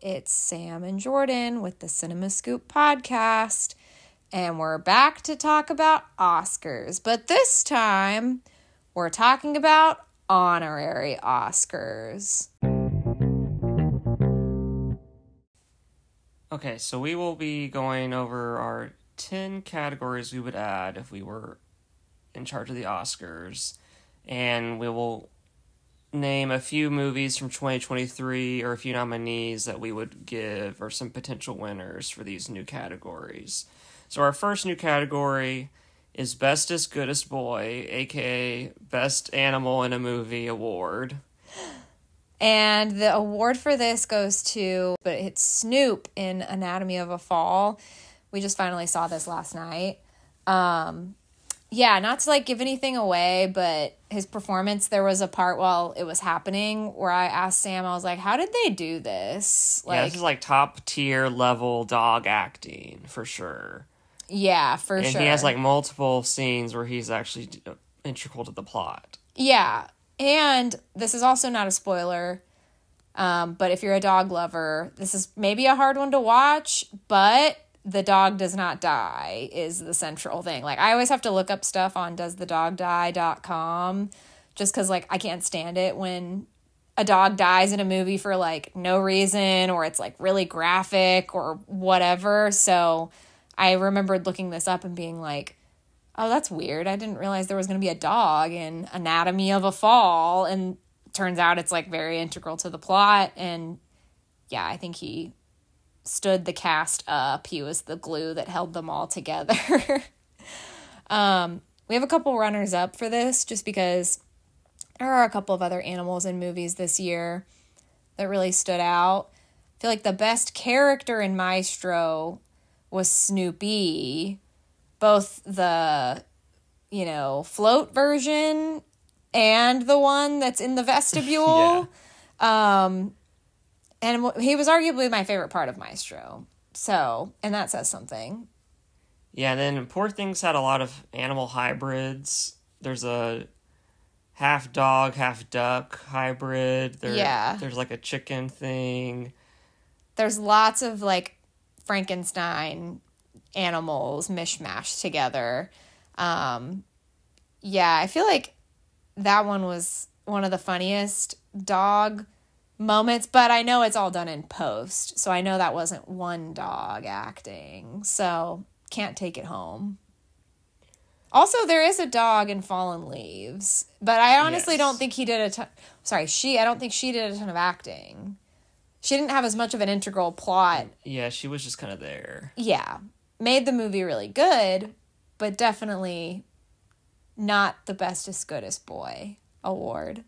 It's Sam and Jordan with the Cinema Scoop podcast. And we're back to talk about Oscars. But this time, we're talking about honorary Oscars. Okay, so we will be going over our 10 categories we would add if we were in charge of the Oscars. And we will name a few movies from 2023 or a few nominees that we would give or some potential winners for these new categories. So, our first new category is Bestest Goodest Boy, aka Best Animal in a Movie Award. And the award for this goes to, but it's Snoop in Anatomy of a Fall. We just finally saw this last night. Um, yeah, not to like give anything away, but his performance, there was a part while it was happening where I asked Sam, I was like, how did they do this? Like, yeah, this is like top tier level dog acting for sure. Yeah, for and sure. And he has like multiple scenes where he's actually integral to the plot. Yeah, and this is also not a spoiler, um, but if you're a dog lover, this is maybe a hard one to watch, but the dog does not die is the central thing. Like I always have to look up stuff on doesthedogdie.com just cuz like I can't stand it when a dog dies in a movie for like no reason or it's like really graphic or whatever. So I remembered looking this up and being like, oh, that's weird. I didn't realize there was going to be a dog in Anatomy of a Fall. And turns out it's like very integral to the plot. And yeah, I think he stood the cast up. He was the glue that held them all together. um, we have a couple runners up for this just because there are a couple of other animals in movies this year that really stood out. I feel like the best character in Maestro was Snoopy both the you know float version and the one that's in the vestibule yeah. um and he was arguably my favorite part of maestro. So and that says something. Yeah and then poor things had a lot of animal hybrids. There's a half dog half duck hybrid. There, yeah. there's like a chicken thing. There's lots of like frankenstein animals mishmashed together. Um, yeah, I feel like that one was one of the funniest. Dog moments, but I know it's all done in post. So I know that wasn't one dog acting. So can't take it home. Also, there is a dog in Fallen Leaves, but I honestly yes. don't think he did a ton. Sorry, she. I don't think she did a ton of acting. She didn't have as much of an integral plot. Yeah, she was just kind of there. Yeah, made the movie really good, but definitely not the bestest goodest boy award.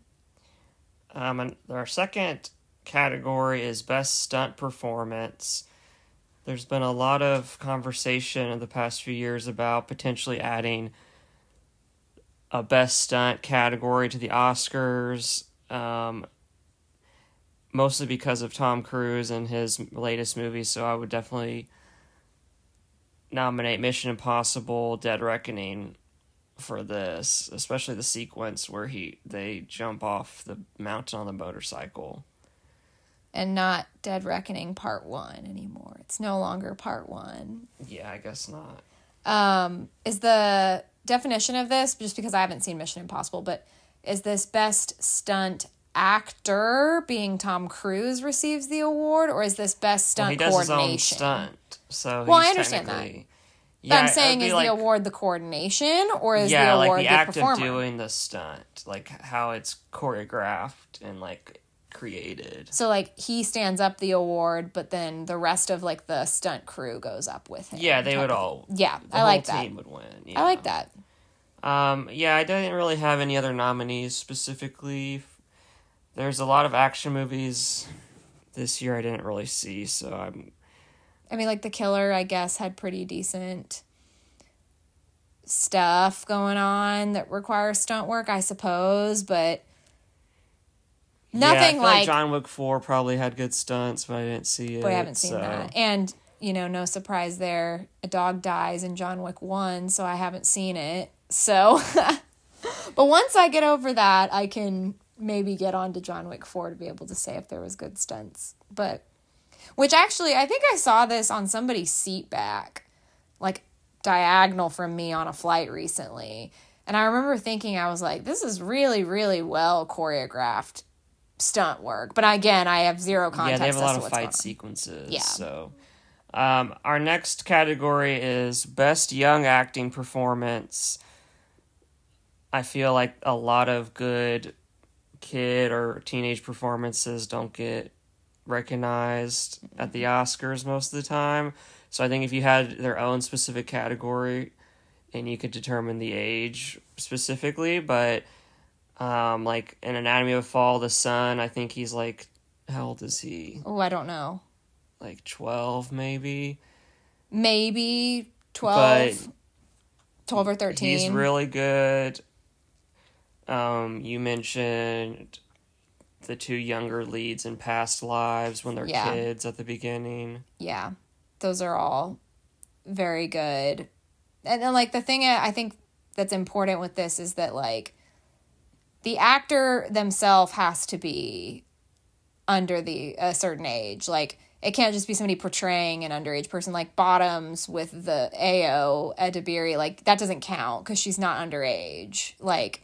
Um, and our second category is best stunt performance. There's been a lot of conversation in the past few years about potentially adding a best stunt category to the Oscars. Um, mostly because of Tom Cruise and his latest movie, so I would definitely nominate Mission Impossible Dead Reckoning for this, especially the sequence where he they jump off the mountain on the motorcycle. And not Dead Reckoning Part 1 anymore. It's no longer Part 1. Yeah, I guess not. Um is the definition of this just because I haven't seen Mission Impossible, but is this best stunt actor being Tom Cruise receives the award, or is this best stunt well, he does coordination? His own stunt, so well, I understand that. Yeah, I'm saying is like, the award the coordination, or is yeah, the award like the, the act performer? of doing the stunt, like how it's choreographed and like created. So like he stands up the award, but then the rest of like the stunt crew goes up with him. Yeah, they would all. Yeah, I like that. Team would win. I like that. Um, yeah, I didn't really have any other nominees specifically there's a lot of action movies this year I didn't really see, so I'm. I mean, like The Killer, I guess, had pretty decent stuff going on that requires stunt work, I suppose, but nothing yeah, like, like, John Wick Four probably had good stunts, but I didn't see it. But I haven't seen so. that, and you know, no surprise there. A dog dies in John Wick One, so I haven't seen it. So, but once I get over that, I can maybe get on to John Wick 4 to be able to say if there was good stunts. But Which actually, I think I saw this on somebody's seat back, like diagonal from me on a flight recently. And I remember thinking, I was like, this is really, really well choreographed stunt work. But again, I have zero context. Yeah, they have a lot of fight sequences. Yeah. So, um, our next category is best young acting performance. I feel like a lot of good kid or teenage performances don't get recognized at the Oscars most of the time. So I think if you had their own specific category and you could determine the age specifically, but um, like in Anatomy of Fall, the son, I think he's like, how old is he? Oh, I don't know. Like 12 maybe? Maybe 12, But 12 or 13. He's really good. Um, you mentioned the two younger leads in past lives when they're Yeah. kids at the beginning. yeah. Those are all very good. And then like the thing i think that's important with this is that like the actor themselves has to be under the a certain age. Like it can't just be somebody portraying an underage person. Like bottoms with the Ayo Edebiri like that doesn't count because she's not underage. Like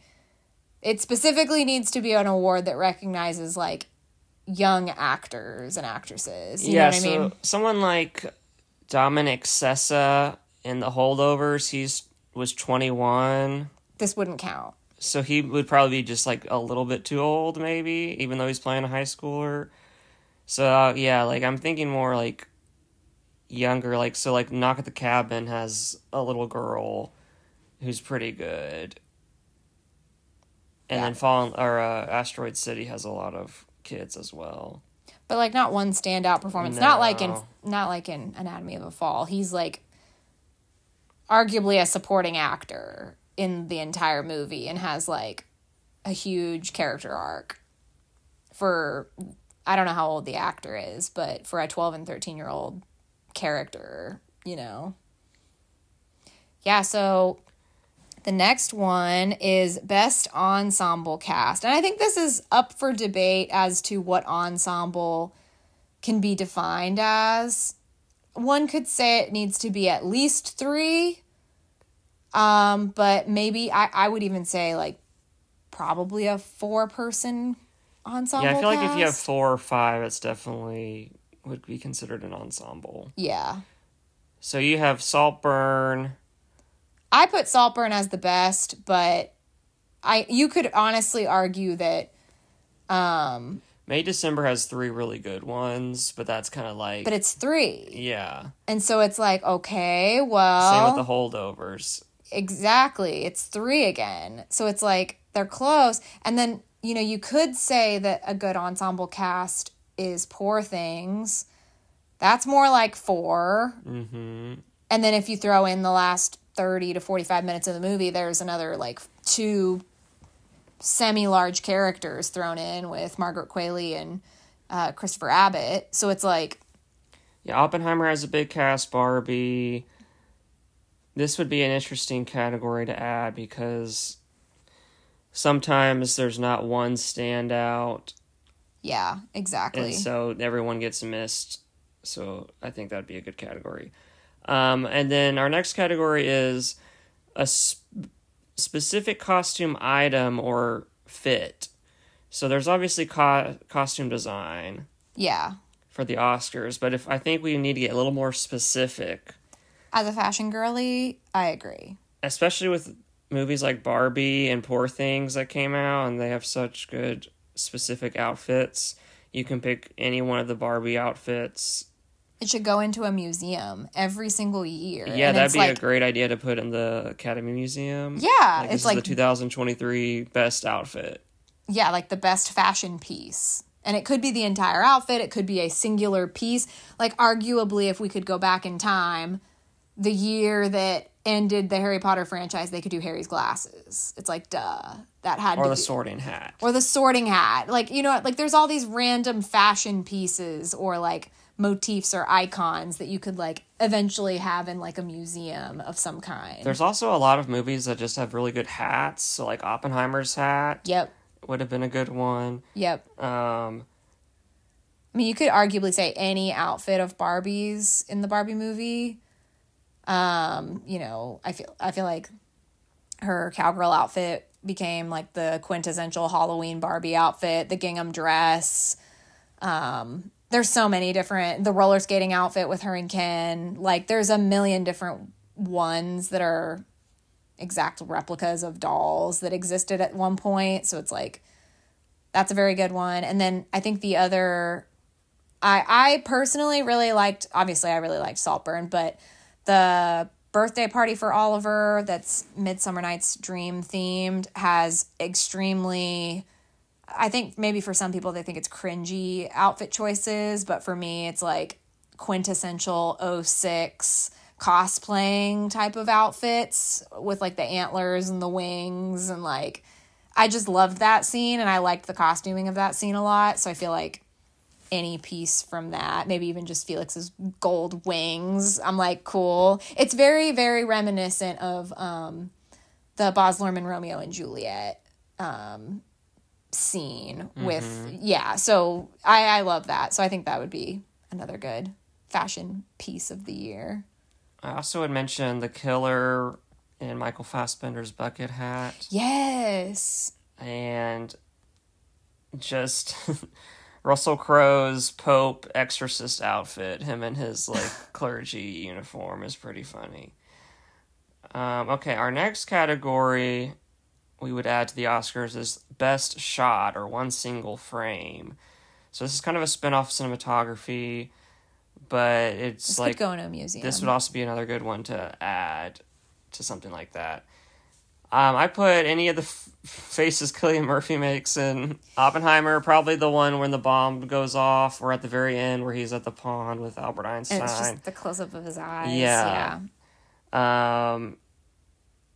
it specifically needs to be an award that recognizes like young actors and actresses you yeah, know what so i mean someone like Dominic Sessa in The Holdovers, he's was 21. this wouldn't count. So he would probably be just like a little bit too old, maybe, even though he's playing a high schooler. So uh, yeah, like I'm thinking more like younger, like so like Knock at the Cabin has a little girl who's pretty good, and Yeah. then Fallen or uh, Asteroid City has a lot of kids as well. But like not one standout performance. Not like in not like in Anatomy of a Fall. He's like arguably a supporting actor in the entire movie and has like a huge character arc for I don't know how old the actor is, but for a 12 and 13 year old character, you know. Yeah, so the next one is best ensemble cast. And I think this is up for debate as to what ensemble can be defined as. One could say it needs to be at least three. Um, but maybe I, I would even say like probably a four person ensemble. yeah, I feel like if you have four or five, it's definitely would be considered an ensemble. Yeah. So you have Saltburn. I put Saltburn as the best, but I you could honestly argue that um May December has three really good ones, but that's kind of like but it's 3. yeah. And so it's like okay, well Same with the holdovers. exactly. It's 3 again. So it's like they're close and then you know, you could say that a good ensemble cast is Poor Things. That's more like 4. Mm-hmm. And then if you throw in the last 30 to 45 minutes of the movie, there's another like two semi large characters thrown in with Margaret Qualley and uh, Christopher Abbott. So it's like, Yeah, Oppenheimer has a big cast. Barbie. This would be an interesting category to add because sometimes there's not one standout, yeah, exactly. and so everyone gets missed. So I think that'd be a good category. Um, and then our next category is a sp- specific costume item or fit. So there's obviously co- costume design yeah. for the Oscars, but if I think we need to get a little more specific, As a fashion girly, I agree. especially with movies like Barbie and Poor Things that came out and they have such good specific outfits. You can pick any one of the Barbie outfits. It should go into a museum every single year. Yeah, And that'd be like, a great idea to put in the Academy Museum. Yeah, like, it's this like is the 2023 best outfit. yeah, like the best fashion piece. And it could be the entire outfit, it could be a singular piece. Like, arguably, if we could go back in time, the year that ended the Harry Potter franchise, they could do Harry's glasses. It's like, duh. That had Or to the be- sorting hat. Or the sorting hat. Like, you know, like there's all these random fashion pieces or like motifs or icons that you could like eventually have in like a museum of some kind. There's also a lot of movies that just have really good hats. So, like Oppenheimer's hat yep. would have been a good one. Yep. Um, I mean, you could arguably say any outfit of Barbie's in the Barbie movie. Um, you know, I feel I feel like her cowgirl outfit became like the quintessential Halloween Barbie outfit, the gingham dress. Um, there's so many different the roller skating outfit with her and Ken. Like there's a million different ones that are exact replicas of dolls that existed at one point. So it's like that's a very good one. And then I think the other I I personally really liked obviously I really liked Saltburn, but the birthday party for Oliver that's Midsummer Night's Dream themed has extremely I think maybe for some people they think it's cringy outfit choices, but for me it's like quintessential 06 cosplaying type of outfits with like the antlers and the wings and like I just loved that scene and I liked the costuming of that scene a lot. So I feel like any piece from that, maybe even just Felix's gold wings, I'm like, cool. It's very, very reminiscent of um, the Baz Luhrmann Romeo and Juliet um, scene with, mm-hmm. yeah. So I, I love that. So I think that would be another good fashion piece of the year. I also would mention the killer in Michael Fassbender's bucket hat. Yes. And just Russell Crowe's Pope exorcist outfit, him in his like clergy uniform is pretty funny. Um, okay, our next category we would add to the Oscars is best shot or one single frame. So this is kind of a spin-off cinematography but it's this like go in a museum. This would also be another good one to add to something like that. Um, I put any of the f- faces Cillian Murphy makes in Oppenheimer, probably the one when the bomb goes off, or at the very end where he's at the pond with Albert Einstein. And it's just the close up of his eyes. Yeah. yeah. Um,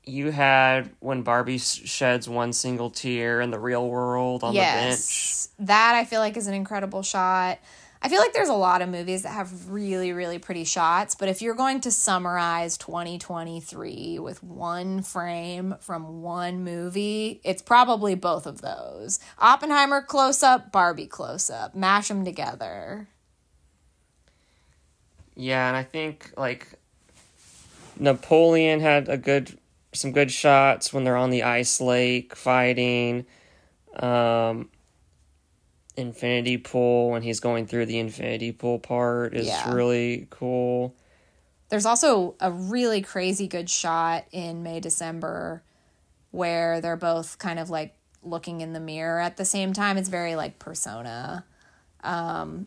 you had when Barbie sheds one single tear in the real world on yes. the bench. That I feel like is an incredible shot. I feel like there's a lot of movies that have really, really pretty shots, but if you're going to summarize 2023 with one frame from one movie, it's probably both of those Oppenheimer close up, Barbie close up. Mash them together. Yeah, and I think like Napoleon had a good some good shots when they're on the ice lake fighting. Um, infinity pool when he's going through the infinity pool part is yeah. really cool. There's also a really crazy good shot in May December where they're both kind of like looking in the mirror at the same time. It's very like persona. Um,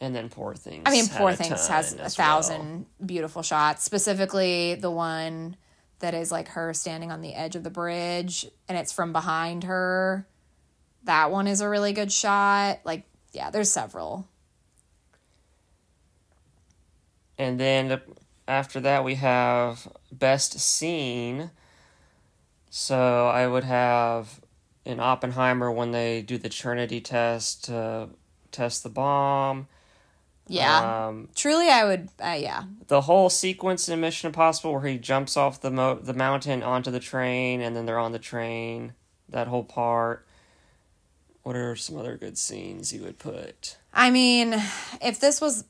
and then Poor Things. I mean, Poor Things has a thousand well. beautiful shots. Specifically, the one that is like her standing on the edge of the bridge, and it's from behind her that one is a really good shot. Like, yeah, there's several. And then after that, we have best scene. So I would have in Oppenheimer when they do the Trinity test to test the bomb. Yeah. Um, Truly, I would. Uh, yeah. The whole sequence in Mission Impossible where he jumps off the mo- the mountain onto the train and then they're on the train. That whole part. What are some other good scenes you would put? I mean, if this was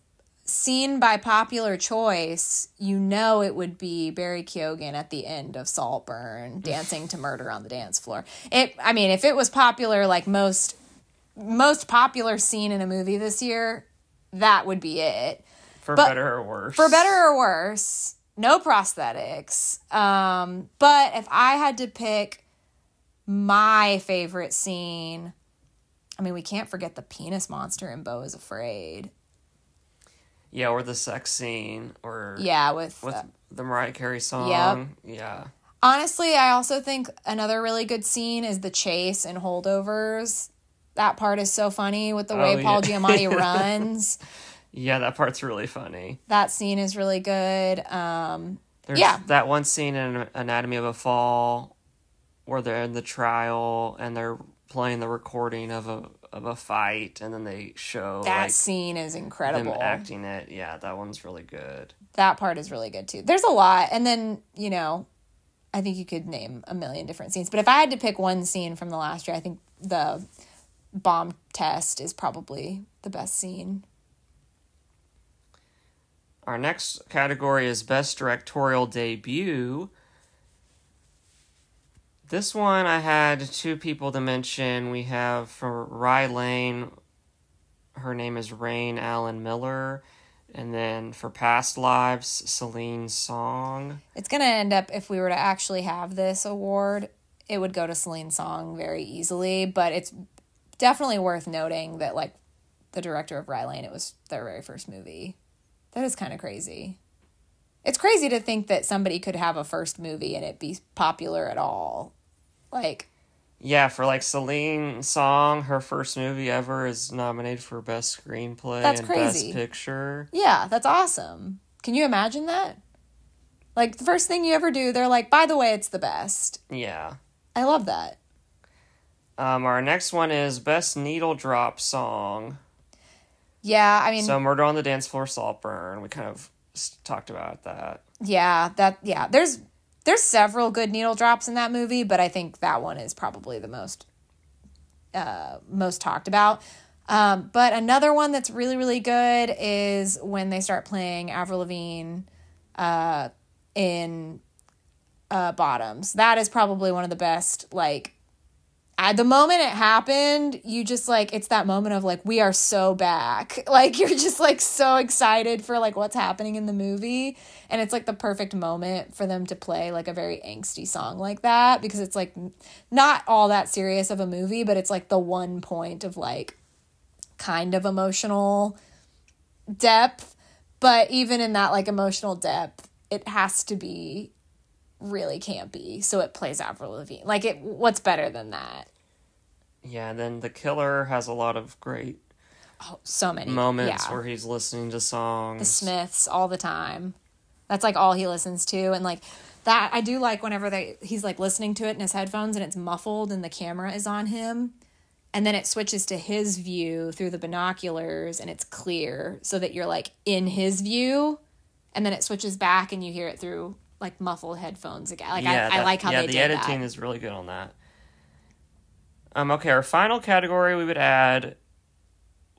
seen by popular choice, you know it would be Barry Keoghan at the end of Saltburn dancing to murder on the dance floor. It I mean, if it was popular like most most popular scene in a movie this year, that would be it. For but, better or worse. For better or worse. No prosthetics. Um, but if I had to pick my favorite scene, I mean, we can't forget the penis monster in Beau is Afraid. Yeah, or the sex scene, or yeah, with with uh, the Mariah Carey song. Yep. Yeah. Honestly, I also think another really good scene is the chase and holdovers. That part is so funny with the oh, way Paul yeah. Giamatti runs. Yeah, that part's really funny. That scene is really good. Um, There's yeah, that one scene in Anatomy of a Fall where they're in the trial and they're playing the recording of a of a fight and then they show that like, scene is incredible them acting it yeah that one's really good that part is really good too there's a lot and then you know i think you could name a million different scenes but if i had to pick one scene from the last year i think the bomb test is probably the best scene. Our next category is Best Directorial Debut. This one I had two people to mention. We have for Rye Lane, her name is Raine Allen-Miller. And then for Past Lives, Celine Song. It's going to end up, if we were to actually have this award, it would go to Celine Song very easily. But it's definitely worth noting that, like, the director of Rye Lane, it was their very first movie. That is kind of crazy. It's crazy to think that somebody could have a first movie and it be popular at all. Like, yeah, for like Celine Song, her first movie ever is nominated for Best Screenplay That's and crazy. Best Picture. Yeah, that's awesome. Can you imagine that? Like the first thing you ever do, they're like, by the way, it's the best. Yeah. I love that. Um, our next one is Best Needle Drop Song. Yeah, I mean, So Murder on the Dance Floor, Saltburn. We kind of talked about that. yeah, that yeah. There's there's several good needle drops in that movie, but I think that one is probably the most uh most talked about. Um, but another one that's really really good is when they start playing Avril Lavigne uh in uh Bottoms. That is probably one of the best like at the moment it happened, you just like it's that moment of like we are so back. Like you're just like so excited for like what's happening in the movie and it's like the perfect moment for them to play like a very angsty song like that because it's like not all that serious of a movie, but it's like the one point of like kind of emotional depth, but even in that like emotional depth, it has to be really campy. So it plays Avril Lavigne. Like it what's better than that? Yeah, and then The Killer has a lot of great Oh, so many moments yeah. where he's listening to songs. the Smiths all the time. That's like all he listens to and like that I do like whenever they he's like listening to it in his headphones and it's muffled and the camera is on him and then it switches to his view through the binoculars and it's clear so that you're like in his view and then it switches back and you hear it through like muffled headphones again. Like I, I that- like how yeah, they the did editing that. is really good on that. Um, okay, our final category we would add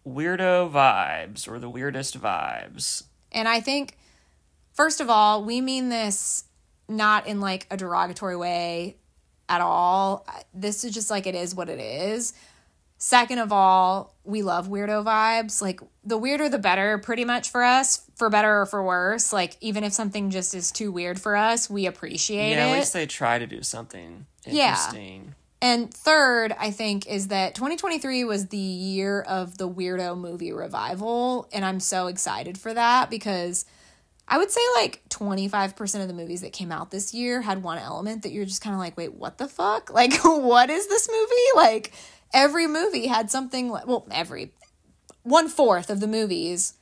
weirdo vibes or the weirdest vibes. And I think, first of all, we mean this not in like a derogatory way at all. This is just like it is what it is. Second of all, we love weirdo vibes. Like the weirder the better, pretty much for us, for better or for worse. Like even if something just is too weird for us, we appreciate Yeah, it. at least they try to do something Yeah. interesting. And third, I think, is that 2023 was the year of the weirdo movie revival. And I'm so excited for that because I would say like 25% of the movies that came out this year had one element that you're just kind of like, wait, what the fuck? Like, what is this movie? Like, every movie had something, like, well, every one fourth of the movies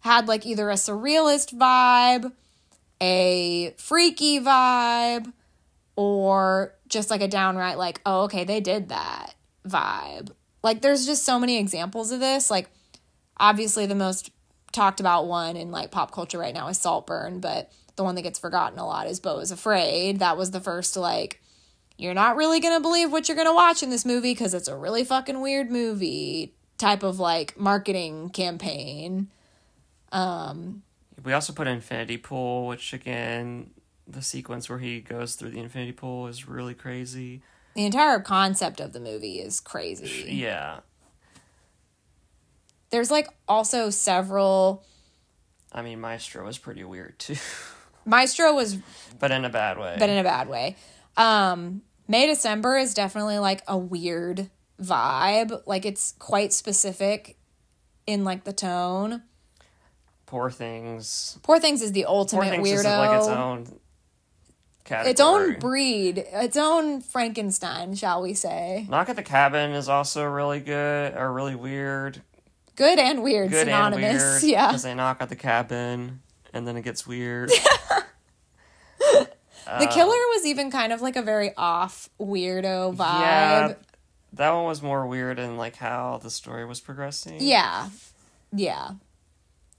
had like either a surrealist vibe, a freaky vibe, or just like a downright like oh okay they did that vibe. Like there's just so many examples of this. Like obviously the most talked about one in like pop culture right now is saltburn but the one that gets forgotten a lot is Beau is afraid. That was the first like you're not really gonna believe what you're gonna watch in this movie because it's a really fucking weird movie type of like marketing campaign Um, We also put Infinity Pool, which again, the sequence where he goes through the Infinity Pool is really crazy. the entire concept of the movie is crazy Yeah. there's like also several I mean, Maestro was pretty weird too, maestro was but in a bad way. but in a bad way. Um, May December is definitely like a weird vibe. Like it's quite specific in like the tone. Poor Things. Poor Things is the Poor ultimate Things weirdo. is like its own category. its own breed, its own Frankenstein, shall we say? Knock at the Cabin is also really good or really weird. Good and weird, Good synonymous. and weird. Yeah. Because they knock at the cabin and then it gets weird. The uh, killer was even kind of like a very off weirdo vibe. Yeah. That one was more weird in like how the story was progressing. Yeah. Yeah.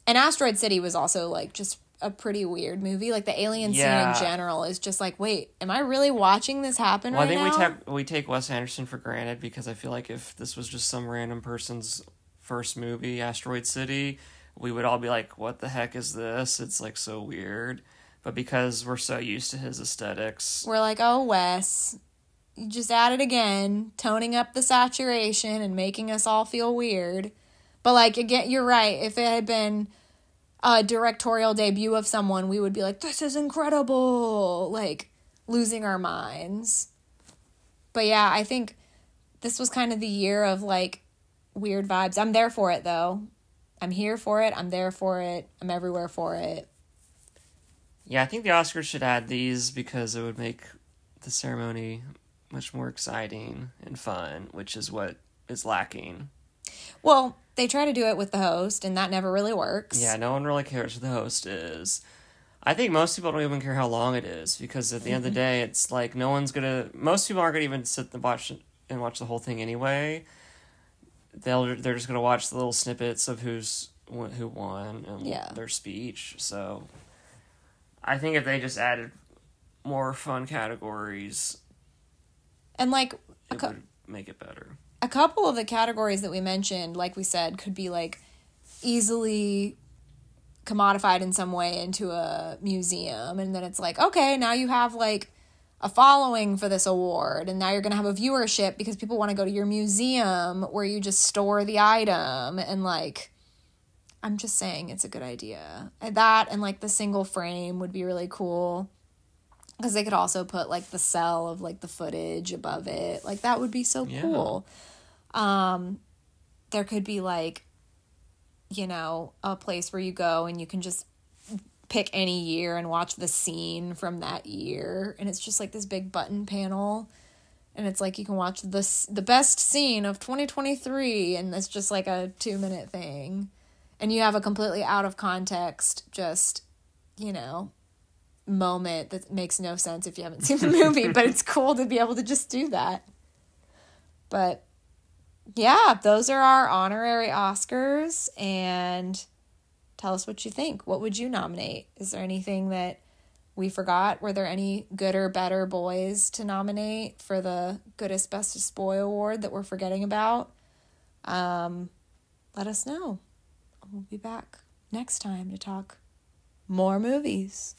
And Asteroid City was also like just a pretty weird movie. Like the alien Yeah. scene in general is just like, wait, am I really watching this happen Well, right I think now? we take we take Wes Anderson for granted because I feel like if this was just some random person's first movie, Asteroid City, we would all be like, "What the heck is this?" It's like so weird. But because we're so used to his aesthetics, We're like, oh, Wes, you just at it again, toning up the saturation and making us all feel weird. But like again, you're right. If it had been a directorial debut of someone, we would be like, this is incredible, like losing our minds. But yeah, I think this was kind of the year of like weird vibes. I'm there for it though. I'm here for it. I'm there for it. I'm everywhere for it. Yeah, I think the Oscars should add these because it would make the ceremony much more exciting and fun, which is what is lacking. Well, they try to do it with the host, and that never really works. Yeah, no one really cares who the host is. I think most people don't even care how long it is because at the end of the mm-hmm. day, it's like no one's gonna. Most people aren't gonna even sit and watch and watch the whole thing anyway. They'll they're just gonna watch the little snippets of who's who won and Yeah. their speech. So, I think if they just added more fun categories, And like it cou- would make it better. a couple of the categories that we mentioned, like we said, could be like easily commodified in some way into a museum. And then it's like, okay, now you have like a following for this award. And now you're going to have a viewership because people want to go to your museum where you just store the item. And like, I'm just saying it's a good idea. That and like the single frame would be really cool. Because they could also put like the cell of like the footage above it. Like that would be so Yeah. cool. Um, there could be like, you know, a place where you go and you can just pick any year and watch the scene from that year. And it's just like this big button panel. And it's like you can watch this the best scene of 2023 and it's just like a 2 minute thing. And you have a completely out of context just, you know, moment that makes no sense if you haven't seen the movie, but it's cool to be able to just do that. But yeah, those are our honorary Oscars and tell us what you think. What would you nominate? Is there anything that we forgot? Were there any good or better boys to nominate for the goodest bestest boy award that we're forgetting about? Um, let us know. We'll be back next time to talk more movies.